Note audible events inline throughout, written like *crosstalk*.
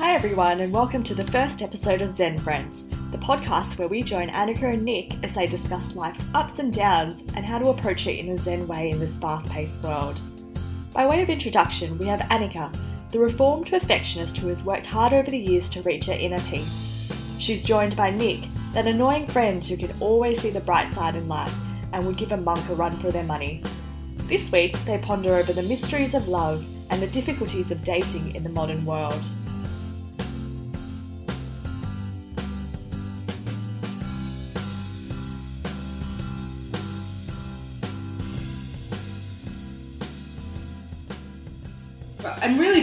Hi, everyone, and welcome to the first episode of Zen Friends, the podcast where we join Anika and Nick as they discuss life's ups and downs and how to approach it in a Zen way in this fast paced world. By way of introduction, we have Anika, the reformed perfectionist who has worked hard over the years to reach her inner peace. She's joined by Nick, that annoying friend who can always see the bright side in life and would give a monk a run for their money. This week, they ponder over the mysteries of love and the difficulties of dating in the modern world.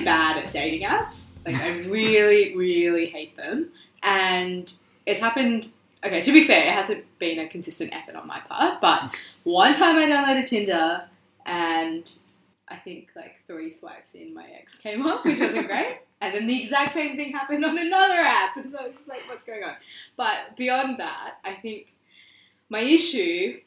Bad at dating apps. Like I really, really hate them. And it's happened okay, to be fair, it hasn't been a consistent effort on my part, but one time I downloaded Tinder and I think like three swipes in my ex came up, which wasn't *laughs* great. And then the exact same thing happened on another app. And so it's just like, what's going on? But beyond that, I think my issue,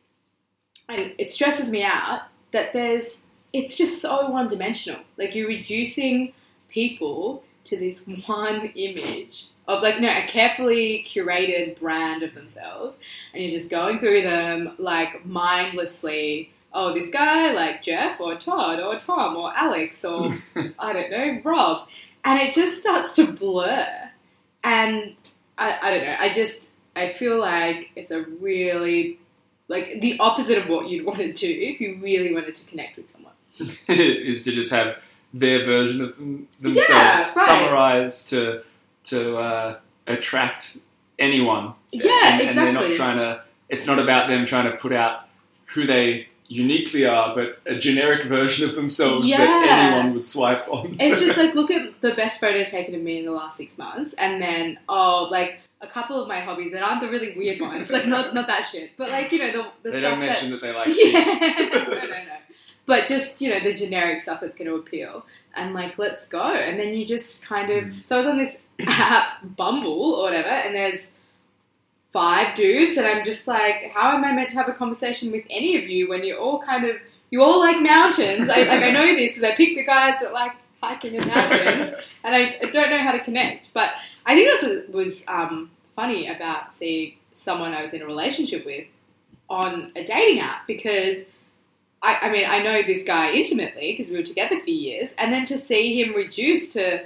and it stresses me out, that there's, it's just so one dimensional. Like you're reducing people to this one image of like, no, a carefully curated brand of themselves. And you're just going through them like mindlessly oh, this guy like Jeff or Todd or Tom or Alex or *laughs* I don't know, Rob. And it just starts to blur. And I, I don't know, I just, I feel like it's a really, like the opposite of what you'd *laughs* want to do if you really wanted to connect with someone. *laughs* is to just have their version of them, themselves Yeah, right. summarized to to uh, attract anyone. Yeah, and, and they're not trying to. It's not about them trying to put out who they uniquely are, but a generic version of themselves that anyone would swipe on. It's just *laughs* like, look at the best photos taken of me in the last six months, and then, oh, like, a couple of my hobbies that aren't the really weird ones, like not not that shit, but like you know the, the they stuff don't mention that, they like *laughs* yeah, no, no, no. But just you know the generic stuff that's going to appeal, and like let's go, and then you just kind of. Mm. So I was on this *laughs* app, Bumble or whatever, and there's five dudes, and I'm just like, how am I meant to have a conversation with any of you when you're all kind of you all like mountains? I like I know *laughs* this because I picked the guys that like hiking in mountains, *laughs* and I, I don't know how to connect. But I think that's what was um, funny about seeing someone I was in a relationship with on a dating app because I, I mean I know this guy intimately because we were together for years, and then to see him reduced to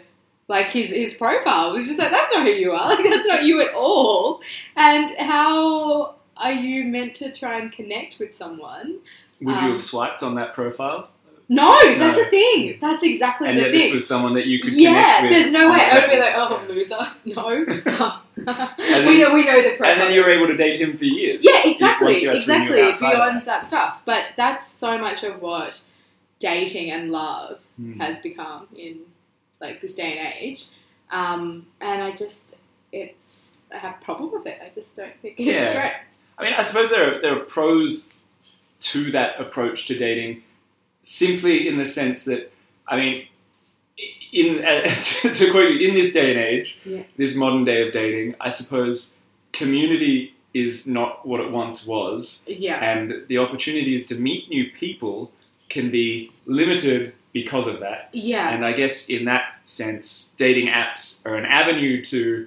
like his his profile was just like that's not who you are, *laughs* like that's not you at all, and how are you meant to try and connect with someone? Would you Um, have swiped on that profile? No, that's No. a thing. That's exactly And the thing. this was someone that you could yeah, connect with. there's no way. I would be like, oh, loser. *laughs* No. *laughs* *laughs* then- we know we know the profile. And then you were able to date him for years. Yeah, exactly, you exactly. Beyond that stuff, but that's so much of what dating and love Hmm. has become in like this day and age. Um, and I just, it's I have a problem with it. I just don't think it's Yeah. great. I mean, I suppose there are, there are pros to that approach to dating, simply in the sense that, I mean, in *laughs* uh, to quote you, in this day and age, Yeah. this modern day of dating, I suppose community is not what it once was, Yeah, and the opportunities to meet new people can be limited because of that. yeah. And I guess in that sense, dating apps are an avenue to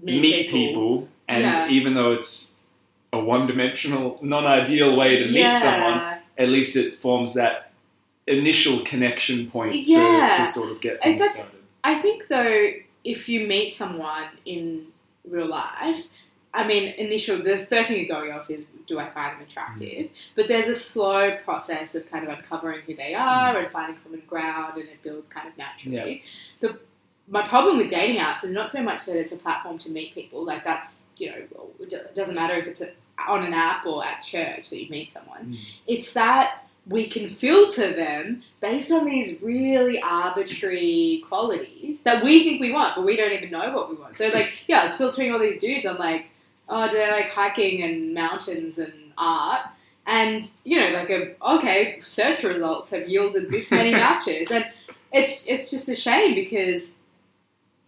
meet, people. and Yeah. even though it's a one-dimensional, non-ideal way to meet someone, at least it forms that initial connection point Yeah. to, to sort of get I- things that's- started. I think though, if you meet someone in real life, I mean, initial the first thing you're going off is do I find them attractive? But there's a slow process of kind of uncovering who they are and finding common ground, and it builds kind of naturally. The my problem with dating apps is not so much that it's a platform to meet people, like that's you know it doesn't matter if it's a, on an app or at church that you meet someone. Mm. It's that we can filter them based on these really arbitrary qualities that we think we want, but we don't even know what we want. So, like, yeah, it's filtering all these dudes on like, oh, do they like hiking and mountains and art? And you know, like, a, okay, search results have yielded this *laughs* many matches, and it's it's just a shame because,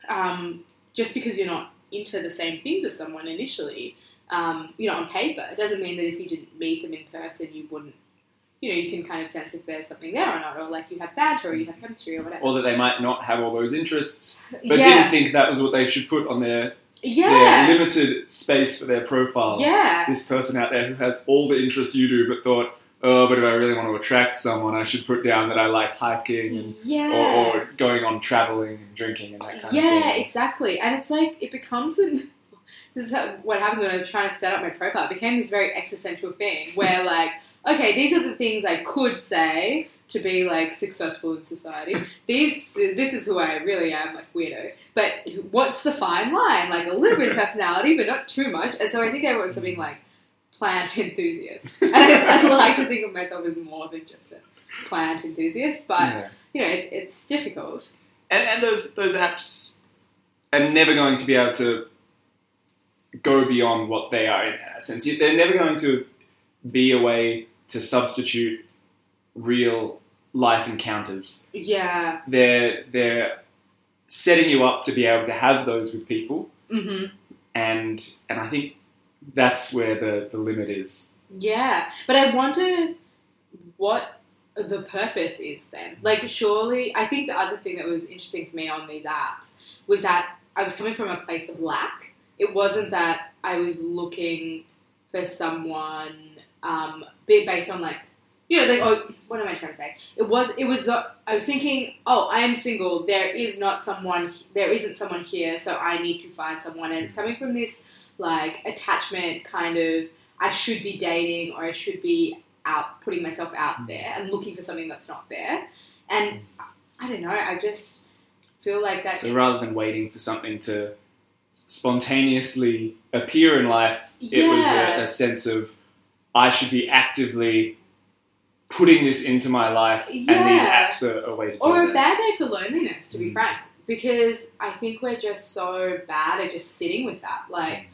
um, just because you're not into the same things as someone initially, um, you know, on paper, it doesn't mean that if you didn't meet them in person, you wouldn't you know you can kind of sense if there's something there or not, or like you have banter or you have chemistry or whatever. or that they might not have all those interests, but yeah, didn't think that was what they should put on their, yeah, their limited space for their profile. yeah, This person out there who has all the interests you do, but thought, oh, but if I really want to attract someone, I should put down that I like hiking and yeah. or, or going on traveling and drinking and that kind yeah, of thing. Yeah, exactly. And it's like it becomes an. *laughs* This is what happens when I was trying to set up my profile. It became this very existential thing where, like, okay, these are the things I could say to be like successful in society. These, this is who I really am, like weirdo. But what's the fine line? Like a little bit of personality, but not too much. And so I think I want something like plant enthusiast. *laughs* And I, I like to think of myself as more than just a plant enthusiast, but Yeah. you know, it's it's difficult. And, and those those apps are never going to be able to go beyond what they are in that sense. They're never going to be a way to substitute real life encounters. Yeah. They're they're setting you up to be able to have those with people, Mm-hmm. and and I think that's where the, the limit is. Yeah, but I wonder what the purpose is then. Like, surely, I think the other thing that was interesting for me on these apps was that I was coming from a place of lack. It wasn't that I was looking for someone um, be- based on like, you know, like, oh, what am I trying to say? It was, it was. uh, I was thinking, oh, I am single. There is not someone. There isn't someone here, so I need to find someone. And it's coming from this like attachment kind of I should be dating or I should be out putting myself out there and looking for something that's not there. And I don't know, I just feel like that So rather than waiting for something to spontaneously appear in life, it was a, a sense of I should be actively putting this into my life, and these apps are a way to do or a bad day for loneliness, to be Mm. frank. Because I think we're just so bad at just sitting with that. Like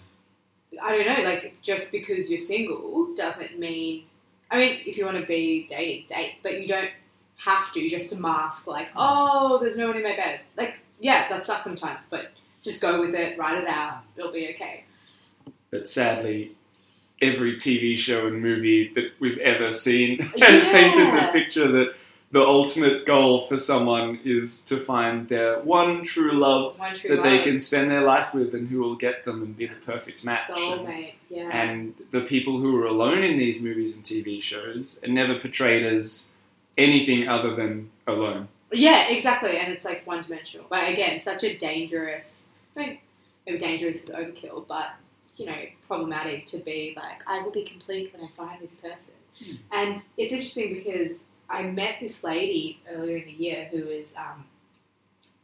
I don't know, like just because you're single doesn't mean I mean, if you want to be dating, date, but you don't have to just to mask like, oh, there's no one in my bed. Like, yeah, that sucks sometimes, but just go with it, write it out, it'll be okay. But sadly, every TV show and movie that we've ever seen *laughs* has Yeah. painted the picture that the ultimate goal for someone is to find their one true love One true that they can spend their life with and who will get them and be the perfect match. And- yeah. And the people who are alone in these movies and TV shows are never portrayed as anything other than alone. Yeah, exactly, and it's like one dimensional. But again, such a dangerous. I mean, dangerous is overkill, but you know, problematic to be like, I will be complete when I find this person. Hmm. And it's interesting because I met this lady earlier in the year who was um,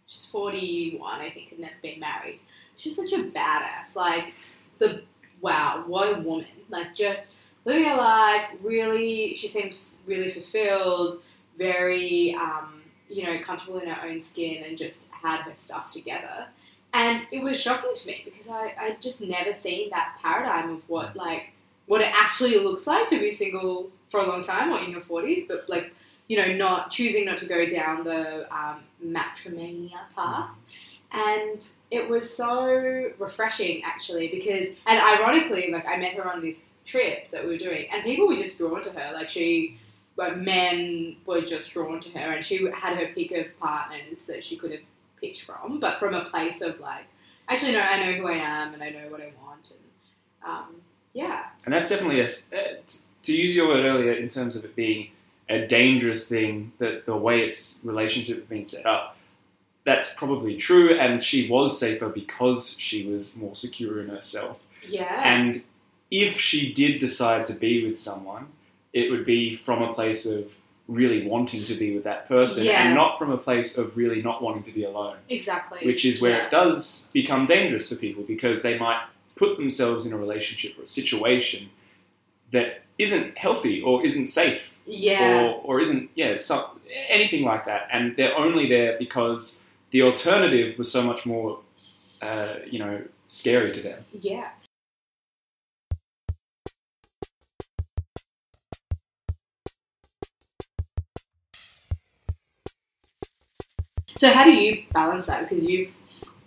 she's forty one, I think, and never been married. She's such a badass. Like the wow, what a woman! Like just living her life. Really, she seems really fulfilled. Very, um, you know, comfortable in her own skin, and just had her stuff together. And it was shocking to me because I I just never seen that paradigm of what like what it actually looks like to be single for a long time or in your forties, but like you know, not choosing not to go down the um, matrimania path. And it was so refreshing actually because, and ironically, like I met her on this trip that we were doing, and people were just drawn to her. Like she, like men were just drawn to her, and she had her pick of partners that she could have picked from, but from a place of like, actually, no, I know who I am and I know what I want, and um, yeah, And that's definitely a, uh, to use your word earlier in terms of it being a dangerous thing that the way its relationship had been set up. That's probably true, and she was safer because she was more secure in herself. yeah, And if she did decide to be with someone, it would be from a place of really wanting to be with that person Yeah. and not from a place of really not wanting to be alone, exactly. which is where Yeah. it does become dangerous for people because they might put themselves in a relationship or a situation that isn't healthy or isn't safe yeah. or, or isn't, yeah, some, anything like that. And they're only there because the alternative was so much more, uh, you know, scary to them. Yeah. So how do you balance that? Because you've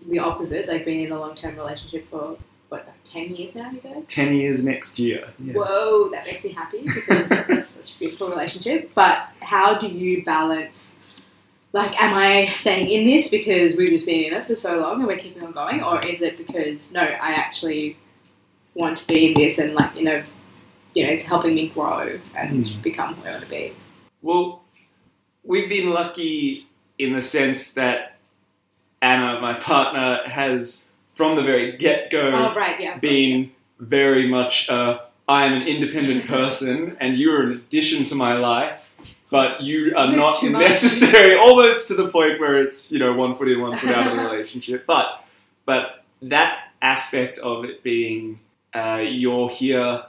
the opposite, like being in a long term relationship for what like ten years now, you guys. Ten years next year. Yeah. Whoa, that makes me happy because that's such a beautiful relationship. But how do you balance? Like, am I staying in this because we've just been in it for so long and we're keeping on going, or is it because no, I actually want to be in this and like you know, you know, it's helping me grow and Mm. become who I want to be. Well, we've been lucky in the sense that Anna, my partner, has from the very get go Oh right, yeah. course, been very much uh, I am an independent *laughs* person and you're an addition to my life, but you are not necessary. *laughs* Almost to the point where it's you know one foot in, one foot out of the *laughs* relationship. But but that aspect of it being uh, you're here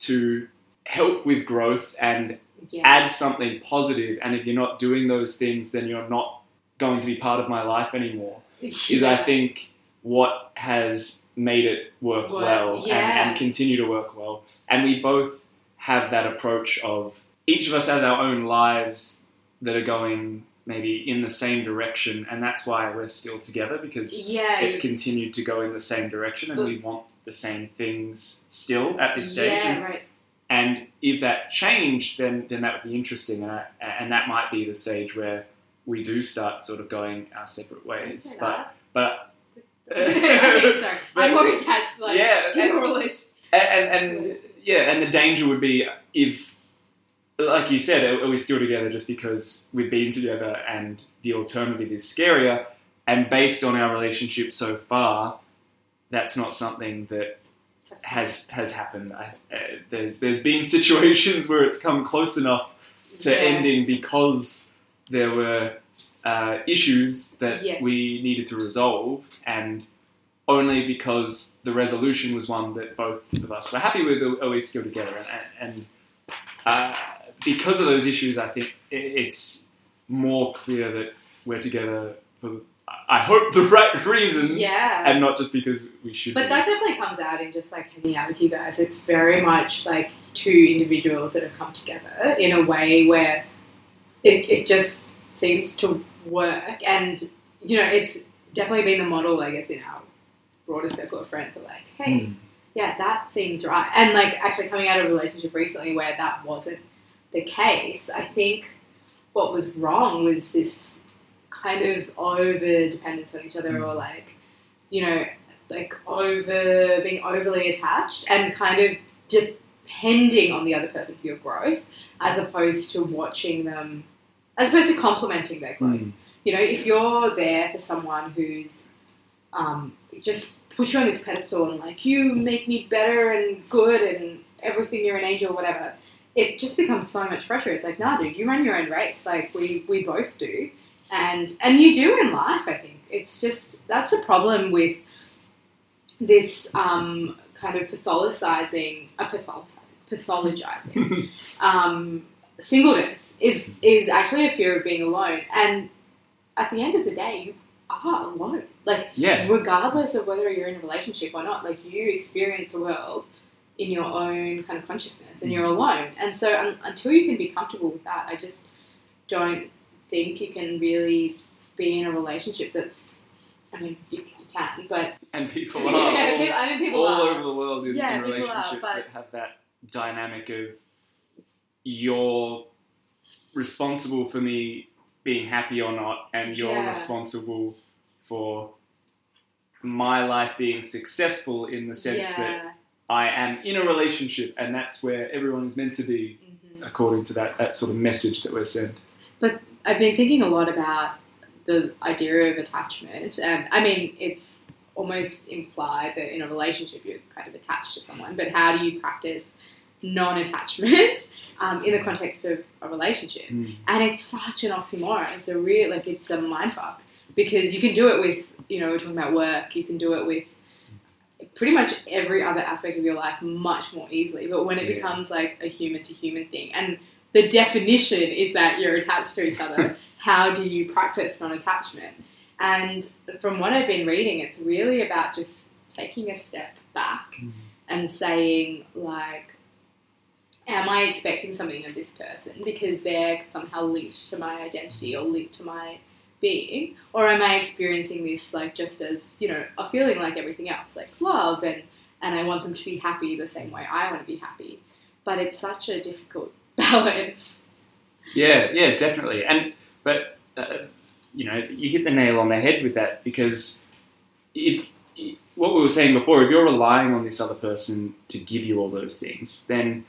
to help with growth and yeah. add something positive, and if you're not doing those things, then you're not going to be part of my life anymore *laughs* is I think what has made it work Work, well yeah. and, and continue to work well. And we both have that approach of each of us has our own lives that are going maybe in the same direction, and that's why we're still together because yeah, it's continued to go in the same direction, and we want the same things still at this stage. yeah, And, right. and if that changed, then then that would be interesting, and I, and that might be the stage where we do start sort of going our separate ways. But but. *laughs* *laughs* Sorry, But- I'm more attached like Yeah, to and- a relationship. and, and, and yeah, and the danger would be if, like you said, are we still together just because we've been together, and the alternative is scarier. And based on our relationship so far, that's not something that has has happened. I, uh, there's there's been *laughs* situations where it's come close enough to Yeah. ending because there were uh, issues that Yeah. we needed to resolve, and only because the resolution was one that both of us were happy with, are we still together. And, and uh, because of those issues, I think it's more clear that we're together for, I hope, the right reasons, Yeah. and not just because we should. But be. that definitely comes out in just like hanging out with you guys. It's very much like two individuals that have come together in a way where it, it just seems to work. And, you know, it's definitely been the model, I guess, in our broader circle of friends are like, hey, Mm. yeah, that seems right. And like actually coming out of a relationship recently where that wasn't the case, I think what was wrong was this kind of over dependence on each other or like, you know, like over being overly attached and kind of depending on the other person for your growth as opposed to watching them as opposed to complementing their growth Mm. you know, if you're there for someone who's um, just put you on this pedestal and like you make me better and good and everything, you're an angel, whatever, it just becomes so much pressure. It's like, nah, dude, you run your own race, like we we both do, and and you do in life. I think it's just that's a problem with this um, kind of pathologizing, a pathologizing, pathologizing *laughs* um, singleness is is actually a fear of being alone. And at the end of the day, you are alone. Like Yeah. regardless of whether you're in a relationship or not, like you experience the world in your own kind of consciousness, and you're alone. And so un- until you can be comfortable with that, I just don't think you can really be in a relationship that's. I mean, you, you can, but And people *laughs* Yeah, are all, people- I mean, people all are. over the world in, Yeah, in people are, relationships but- that have that dynamic of you're responsible for me being happy or not, and you're Yeah. responsible for my life being successful in the sense that. I am in a relationship, and that's where everyone is meant to be, Mhm. according to that, that sort of message that we're sent. I've been thinking a lot about the idea of attachment, and I mean, it's almost implied that in a relationship you're kind of attached to someone, but how do you practice non attachment *laughs* um, in the context of a relationship? Mm. And it's such an oxymoron. It's a real, like, it's a mindfuck because you can do it with, you know, we're talking about work, you can do it with pretty much every other aspect of your life much more easily. But when it Yeah. becomes like a human to human thing, and the definition is that you're attached to each other, *laughs* how do you practice non attachment? And from what I've been reading, it's really about just taking a step back Mhm. and saying, like, am I expecting something of this person because they're somehow linked to my identity or linked to my being? Or am I experiencing this like just as, you know, a feeling like everything else, like love and and I want them to be happy the same way I want to be happy. But it's such a difficult balance. Yeah, yeah, definitely. And but uh, you know, you hit the nail on the head with that because if what we were saying before, if you're relying on this other person to give you all those things, then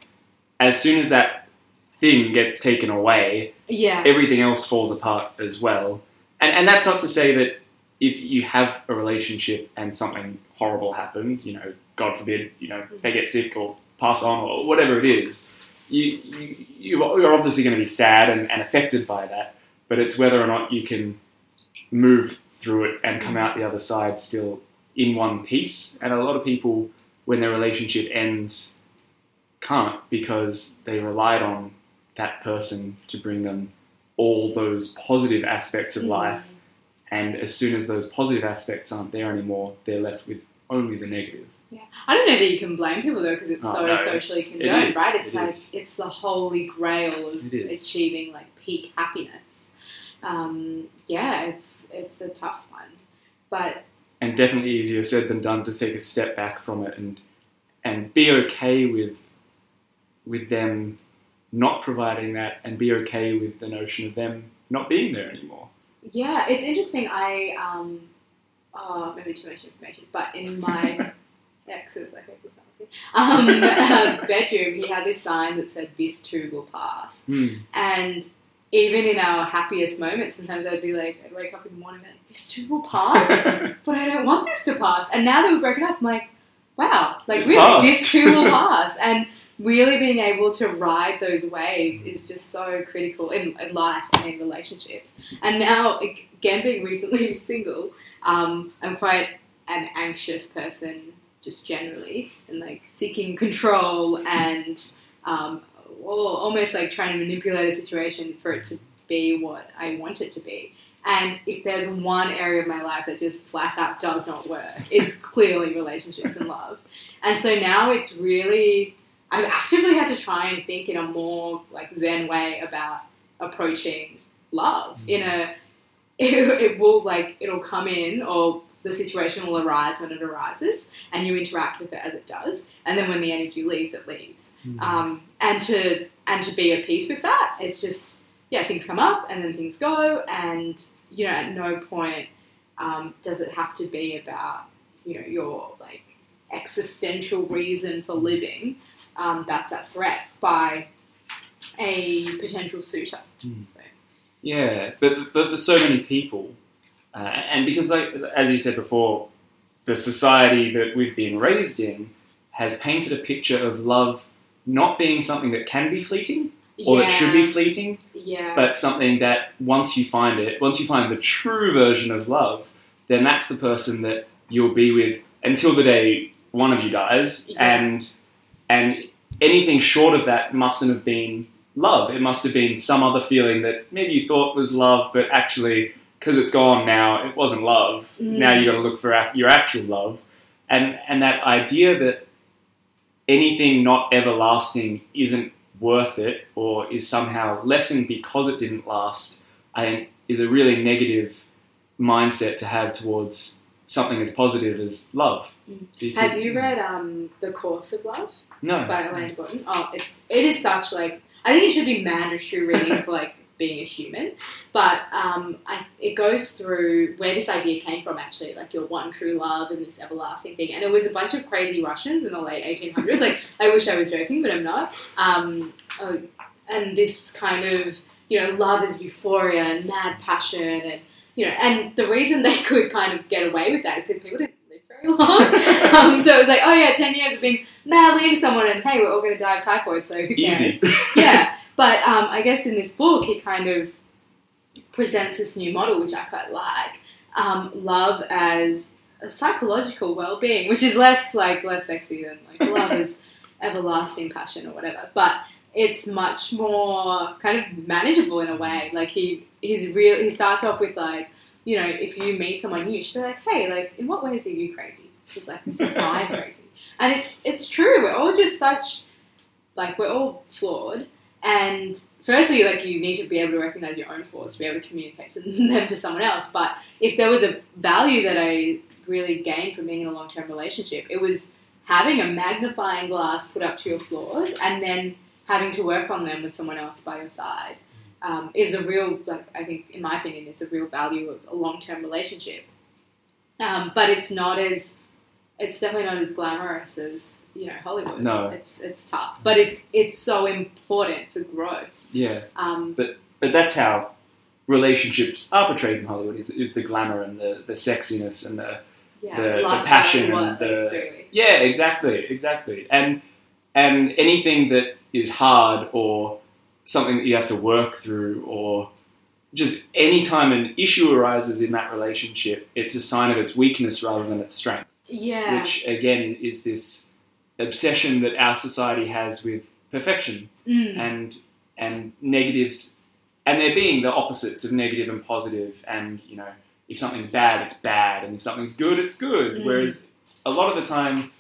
as soon as that thing gets taken away, Yeah. everything else falls apart as well. And and that's not to say that if you have a relationship and something horrible happens, you know, God forbid, you know, they get sick or pass on or whatever it is, you, you you're obviously going to be sad and, and affected by that. But it's whether or not you can move through it and come out the other side still in one piece. And a lot of people, when their relationship ends, can't because they relied on that person to bring them all those positive aspects of mm. life. And as soon as those positive aspects aren't there anymore, they're left with only the negative. Yeah. I don't know that you can blame people though because it's Oh, so no, socially it's- condoned, right? It's it like is. it's the holy grail of achieving like peak happiness. Um, yeah, it's it's a tough one, but And definitely easier said than done to take a step back from it and and be okay with with them not providing that and be okay with the notion of them not being there anymore. yeah, it's interesting. I um, oh, maybe too much information, but in my *laughs* ex's, I hope listening, um, *laughs* uh, bedroom, he had this sign that said "This too will pass." Hmm. And even in our happiest moments, sometimes I'd be like, I'd wake up in the morning and be like, this too will pass, *laughs* but I don't want this to pass. And now that we've broken up, I'm like, wow, like It really, passed. this too will *laughs* pass. And really being able to ride those waves is just so critical in, in life and in relationships. And now, again, being recently single, um, I'm quite an anxious person just generally and like seeking control and um, almost like trying to manipulate a situation for it to be what I want it to be. And if there's one area of my life that just flat out does not work, it's clearly relationships and love. And so now it's really, I've actively had to try and think in a more like Zen way about approaching love in a, *laughs* it, it will like, it'll come in or the situation will arise when it arises and you interact with it as it does. And then when the energy leaves, it leaves um, and to and to be at peace with that. It's just yeah, things come up and then things go, and you know at no point um, does it have to be about you know your like existential reason for living um, that's at threat by a potential suitor. Mm. So, Yeah, but but for so many people, uh, and because like as you said before, the society that we've been raised in has painted a picture of love not being something that can be fleeting or that should be fleeting, yeah, but something that once you find it, once you find the true version of love, then that's the person that you'll be with until the day one of you dies, Yeah. and and anything short of that mustn't have been love. It must have been some other feeling that maybe you thought was love, but actually, because it's gone now, it wasn't love. Mm. Now you've got to look for ac- your actual love, and and that idea that anything not everlasting isn't worth it or is somehow lessened because it didn't last, I think is a really negative mindset to have towards something as positive as love. Mm. Have you read um, the Course of Love? No. by Alain de Botton. Oh, it's it is such like I think it should be mandatory reading for like being a human, but um, I, it goes through where this idea came from actually, like your one true love and this everlasting thing. And it was a bunch of crazy Russians in the late 1800s. Like I wish I was joking, but I'm not. Um, uh, and this kind of you know love is euphoria and mad passion and you know and the reason they *laughs* could kind of get away with that is because people didn't live very long. *laughs* um, so it was like oh yeah, ten years of being madly into someone and hey we're all going to die of typhoid so who cares? Easy. *laughs* yeah, but um, I guess in this book, he kind of presents this new model, which I quite like. Um, love as a psychological well-being, which is less like less sexy than like *laughs* love is everlasting passion or whatever. But it's much more kind of manageable in a way. Like he he's real. He starts off with like you know if you meet someone new, you should be like, hey, like in what ways are you crazy? She's like, this is I'm *laughs* crazy, and it's it's true. We're all just such like we're all flawed and firstly like you need to be able to recognize your own flaws to be able to communicate *laughs* them to someone else but if there was a value that i really gained from being in a long-term relationship it was having a magnifying glass put up to your flaws and then having to work on them with someone else by your side um, is a real, like I think, in my opinion, is a real value of a long term relationship. Um, but it's not as, it's definitely not as glamorous as you know Hollywood. No. it's it's tough, but it's it's so important for growth. Yeah, Um, but but that's how relationships are portrayed in Hollywood is, is the glamour and the, the sexiness and the yeah, The- the passion and the- yeah exactly exactly and and anything that is hard or something that you have to work through or just any time an issue arises in that relationship it's a sign of its weakness rather than its strength yeah, which again is this obsession that our society has with perfection Mm. and and negatives and they're being the opposites of negative and positive and you know if something's bad it's bad and if something's good it's good Mm. whereas a lot of the time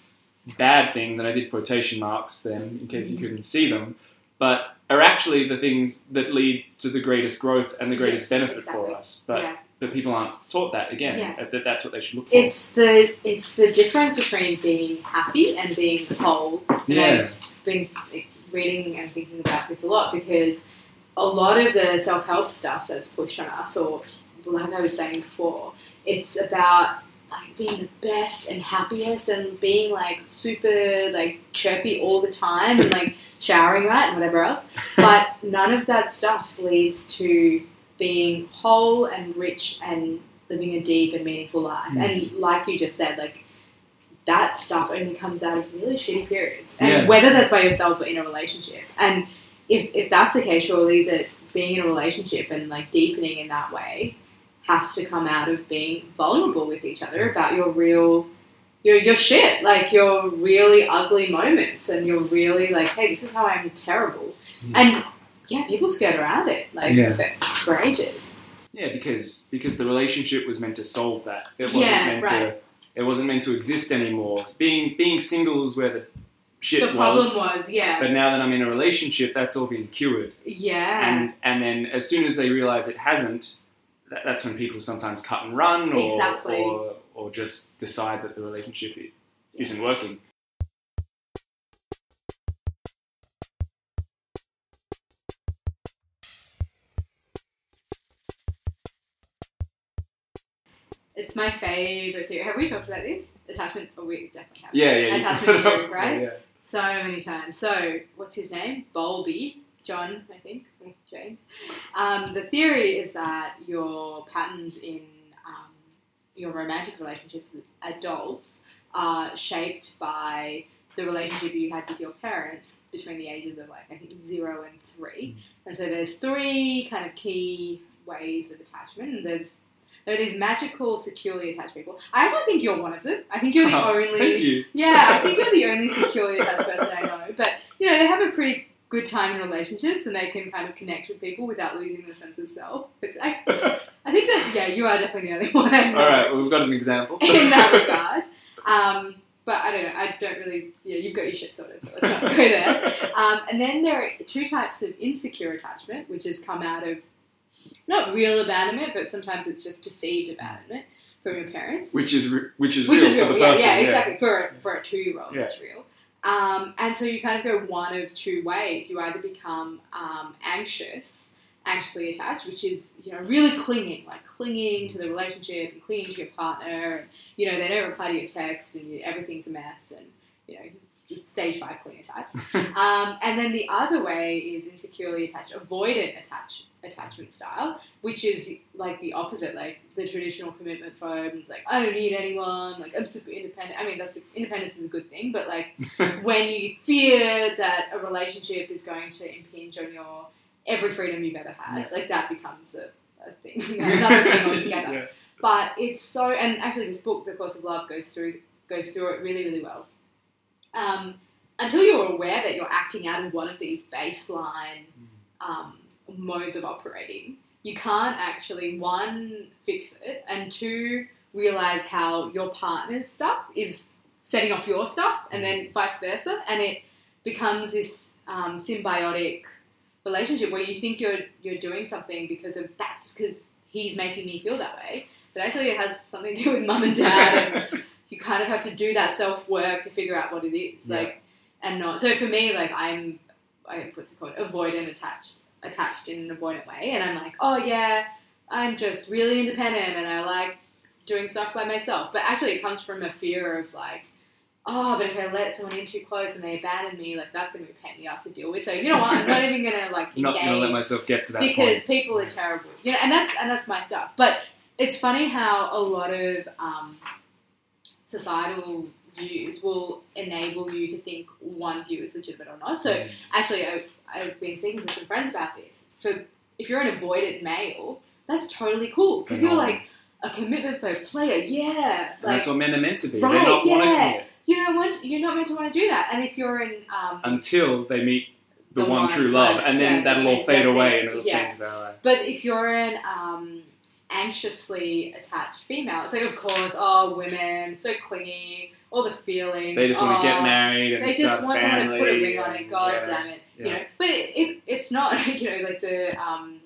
bad things and i did quotation marks then in case you Mm. couldn't see them but are actually the things that lead to the greatest growth and the greatest benefit exactly. for us but yeah. But people aren't taught that again Yeah. Uh, that that's what they should look for It's the it's the difference between being happy and being whole. And yeah I've been reading and thinking about this a lot because a lot of the self help stuff that's pushed on us, or like I was saying before, it's about like being the best and happiest and being like super like chirpy all the time and like showering right and whatever else. *laughs* But none of that stuff leads to being whole and rich and living a deep and meaningful life. Mm. And like you just said, like that stuff only comes out of really shitty periods. And Yeah. whether that's by yourself or in a relationship. And if, if that's the case, surely that being in a relationship and like deepening in that way has to come out of being vulnerable with each other about your real your your shit, like your really ugly moments and you're really like, hey, this is how I'm terrible. Mm. And yeah, people skirt around it like Yeah. for, for ages. Yeah, because because the relationship was meant to solve that. It wasn't Yeah, meant right. to. It wasn't meant to exist anymore. Being being single is where the shit the problem was. was, yeah, But now that I'm in a relationship, that's all been cured. yeah, And and then as soon as they realize it hasn't, that, that's when people sometimes cut and run, or Exactly. or, or just decide that the relationship isn't working. It's my favorite theory. Have we talked about this attachment? Oh, we definitely have. Yeah, yeah. Attachment theory, right? Yeah. so many times. So, what's his name? Bowlby. John, I think. *laughs* James. Um, the theory is that your patterns in um, your romantic relationships as adults are shaped by the relationship you had with your parents between the ages of like I think zero and three. And so there's three kind of key ways of attachment. And there's there are these magical, securely attached people. I actually think you're one of them. I think you're the *laughs* Oh, only Thank you. yeah, I think *laughs* you're the only securely attached person I know. But you know, they have a pretty good time in relationships, and they can kind of connect with people without losing their sense of self. But I, *laughs* I think that yeah, you are definitely the only one All right, well, we've got an example. in that regard. Um, but I don't know. I don't really. Yeah, you've got your shit sorted, so let's not go there. Um, and then there are two types of insecure attachment, which has come out of not real abandonment, but sometimes it's just perceived abandonment from your parents. which is re- which is Which real is real, for the yeah, person. yeah, exactly. For a, for a two year old, Yeah. it's real. Um, and so you kind of go one of two ways. You either become um, anxious, anxiously attached, which is you know really clinging, like clinging to the relationship and clinging to your partner. And, you know they don't reply to your text, and you, everything's a mess, and you know stage five clinger types. *laughs* um, and then the other way is insecurely attached, avoidant attach, attachment style, which is like the opposite, like the traditional commitment phobe. like I don't need anyone, like I'm super independent. I mean, that's independence is a good thing, but like *laughs* when you fear that a relationship is going to impinge on your every freedom you've ever had, like that becomes a, a thing, *laughs* another thing altogether. Yeah. But it's so, and actually, this book, The Course of Love, goes through goes through it really, really well. Um, until you're aware that you're acting out of one of these baseline um, modes of operating, you can't actually one fix it, and two realize how your partner's stuff is setting off your stuff, and then vice versa, and it becomes this um, symbiotic relationship where you think you're you're doing something because of that's because he's making me feel that way, but actually it has something to do with mum and dad and *laughs* kind of have to do that self work to figure out what it is. Yeah. Like, and not so for me, like I'm, I what's it called, avoidant attached, attached in an avoidant way, and I'm like, oh yeah, I'm just really independent and I like doing stuff by myself. But actually, it comes from a fear of like. Oh, but if I let someone in too close and they abandon me, like that's going to be a pain in the ass to deal with. So you know what? I'm not *laughs* even going to like I'm not going to let myself get to that because point. people are terrible, you know, and that's and that's my stuff. But it's funny how a lot of um, societal views will enable you to think one view is legitimate or not. So Mm. actually, I, I've been speaking to some friends about this. For if you're an avoidant male, that's totally cool because you're like a commitment for a player. Yeah, like that's what men are meant to be. Right, They're not want to yeah. commit you know what? You're not meant to want to do that. And if you're in um, until they meet the, The one, one, true love, and then yeah, that'll all fade away and it'll Yeah. change their life. But if you're in um, anxiously attached female, it's like, of course, oh, women, so clingy, all the feelings. They just want to oh, get married and They just want family. someone to put a ring on it. God yeah. damn it. You know, but it, it, it's not. *laughs* You know, like the um,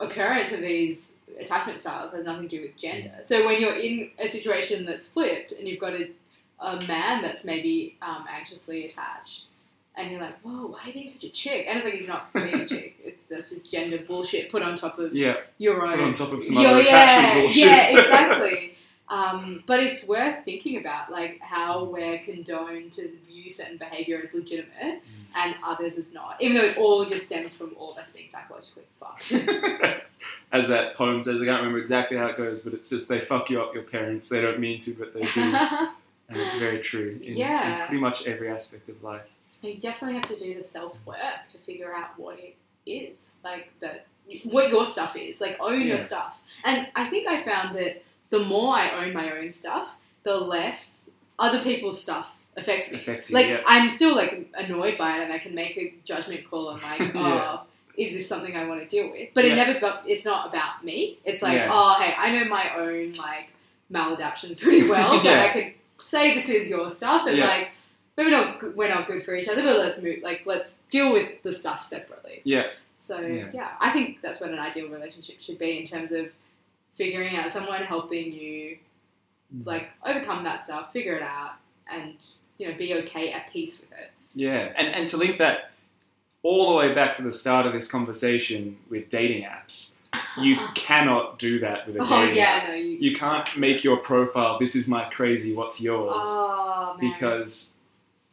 occurrence of these attachment styles has nothing to do with gender. So when you're in a situation that's flipped and you've got a, a man that's maybe um, anxiously attached, and you're like, whoa, why are you being such a chick? And it's like he's not being a chick. *laughs* It's that's just gender bullshit put on top of Yeah, your own put on top of some Yo, other yeah, attachment bullshit. Yeah, *laughs* exactly. um, but it's worth thinking about, like how we're condoned to view certain behaviour as legitimate Mm. and others as not, even though it all just stems from all of us being psychologically fucked. *laughs* As that poem says, I can't remember exactly how it goes, but it's just they fuck you up, your parents. They don't mean to, but they do, and it's very true in, Yeah. in pretty much every aspect of life. You definitely have to do the self work to figure out what it is, like the what your stuff is. Like own your stuff. And I think I found that the more I own my own stuff, the less other people's stuff affects me. Affects you. Like yeah. I'm still like annoyed by it, and I can make a judgment call on like, *laughs* oh, is this something I want to deal with? But it never, it's not about me. It's like, Yeah. oh, hey, I know my own like maladaptation pretty well, *laughs* but I could say this is your stuff, and Yeah. like maybe not we're not good for each other, but let's move. Like let's deal with the stuff separately. Yeah. So Yeah. yeah, I think that's what an ideal relationship should be in terms of figuring out someone helping you Mm. like overcome that stuff, figure it out, and you know be okay at peace with it. Yeah, and, and to link that all the way back to the start of this conversation with dating apps, you *laughs* cannot do that with a dating oh app. yeah, no, you. You can't make your profile, this is my crazy, what's yours? Oh man. because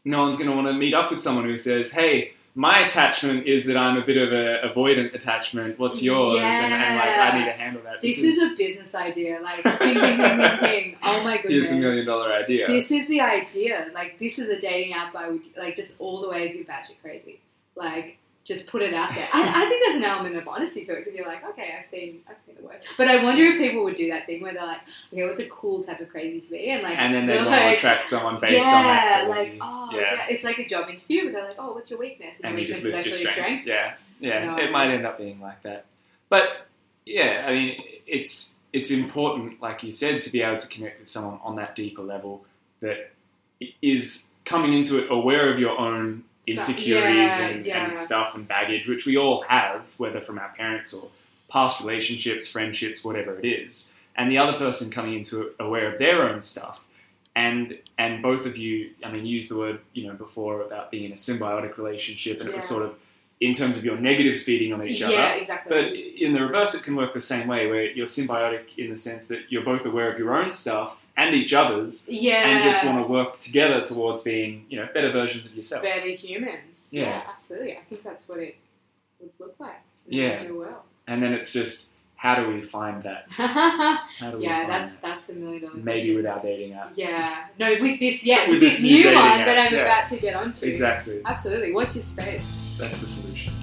no one's going to want to meet up with someone who says, hey, my attachment is that I'm a bit of a avoidant attachment. What's yours? And, and like, I need to handle that. this is a business idea. Like ping, ping, ping, ping, ping. Oh my goodness. *laughs* here's the million dollar idea. This is the idea. Like this is a dating app I would like just all the ways you batshit crazy. Like just put it out there. I, I think there's an element of honesty to it because you're like, okay, I've seen I've seen the work. But I wonder if people would do that thing where they're like, okay, what's a cool type of crazy to be? And like and then they want to attract someone based yeah, on that crazy. like oh Yeah. yeah. it's like a job interview. But they're like, oh, what's your weakness? and your you just weakness list is your actually a strengths. Yeah, yeah. No. It might end up being like that, but yeah, I mean, it's it's important, like you said, to be able to connect with someone on that deeper level that is coming into it aware of your own. Insecurities Yeah, and, yeah. and stuff and baggage, which we all have, whether from our parents or past relationships, friendships, whatever it is, and the other person coming into it aware of their own stuff. And and both of you, I mean, used the word you know before about being in a symbiotic relationship, and it was sort of in terms of your negatives feeding on each Yeah, other. exactly. But in the reverse, it can work the same way, where you're symbiotic in the sense that you're both aware of your own stuff and each other's, yeah, and just want to work together towards being, you know, better versions of yourself. better humans. Yeah. Yeah. absolutely. I think that's what it would look like. Yeah. ideal world. And then it's just how do we find that? yeah, *laughs* How do we find that's that? that's a million dollar Maybe question. with our dating app. Yeah, no, with this, yeah, With with, this this, new one app, that I'm yeah. about to get onto. Exactly. Absolutely. Watch your space. That's the solution.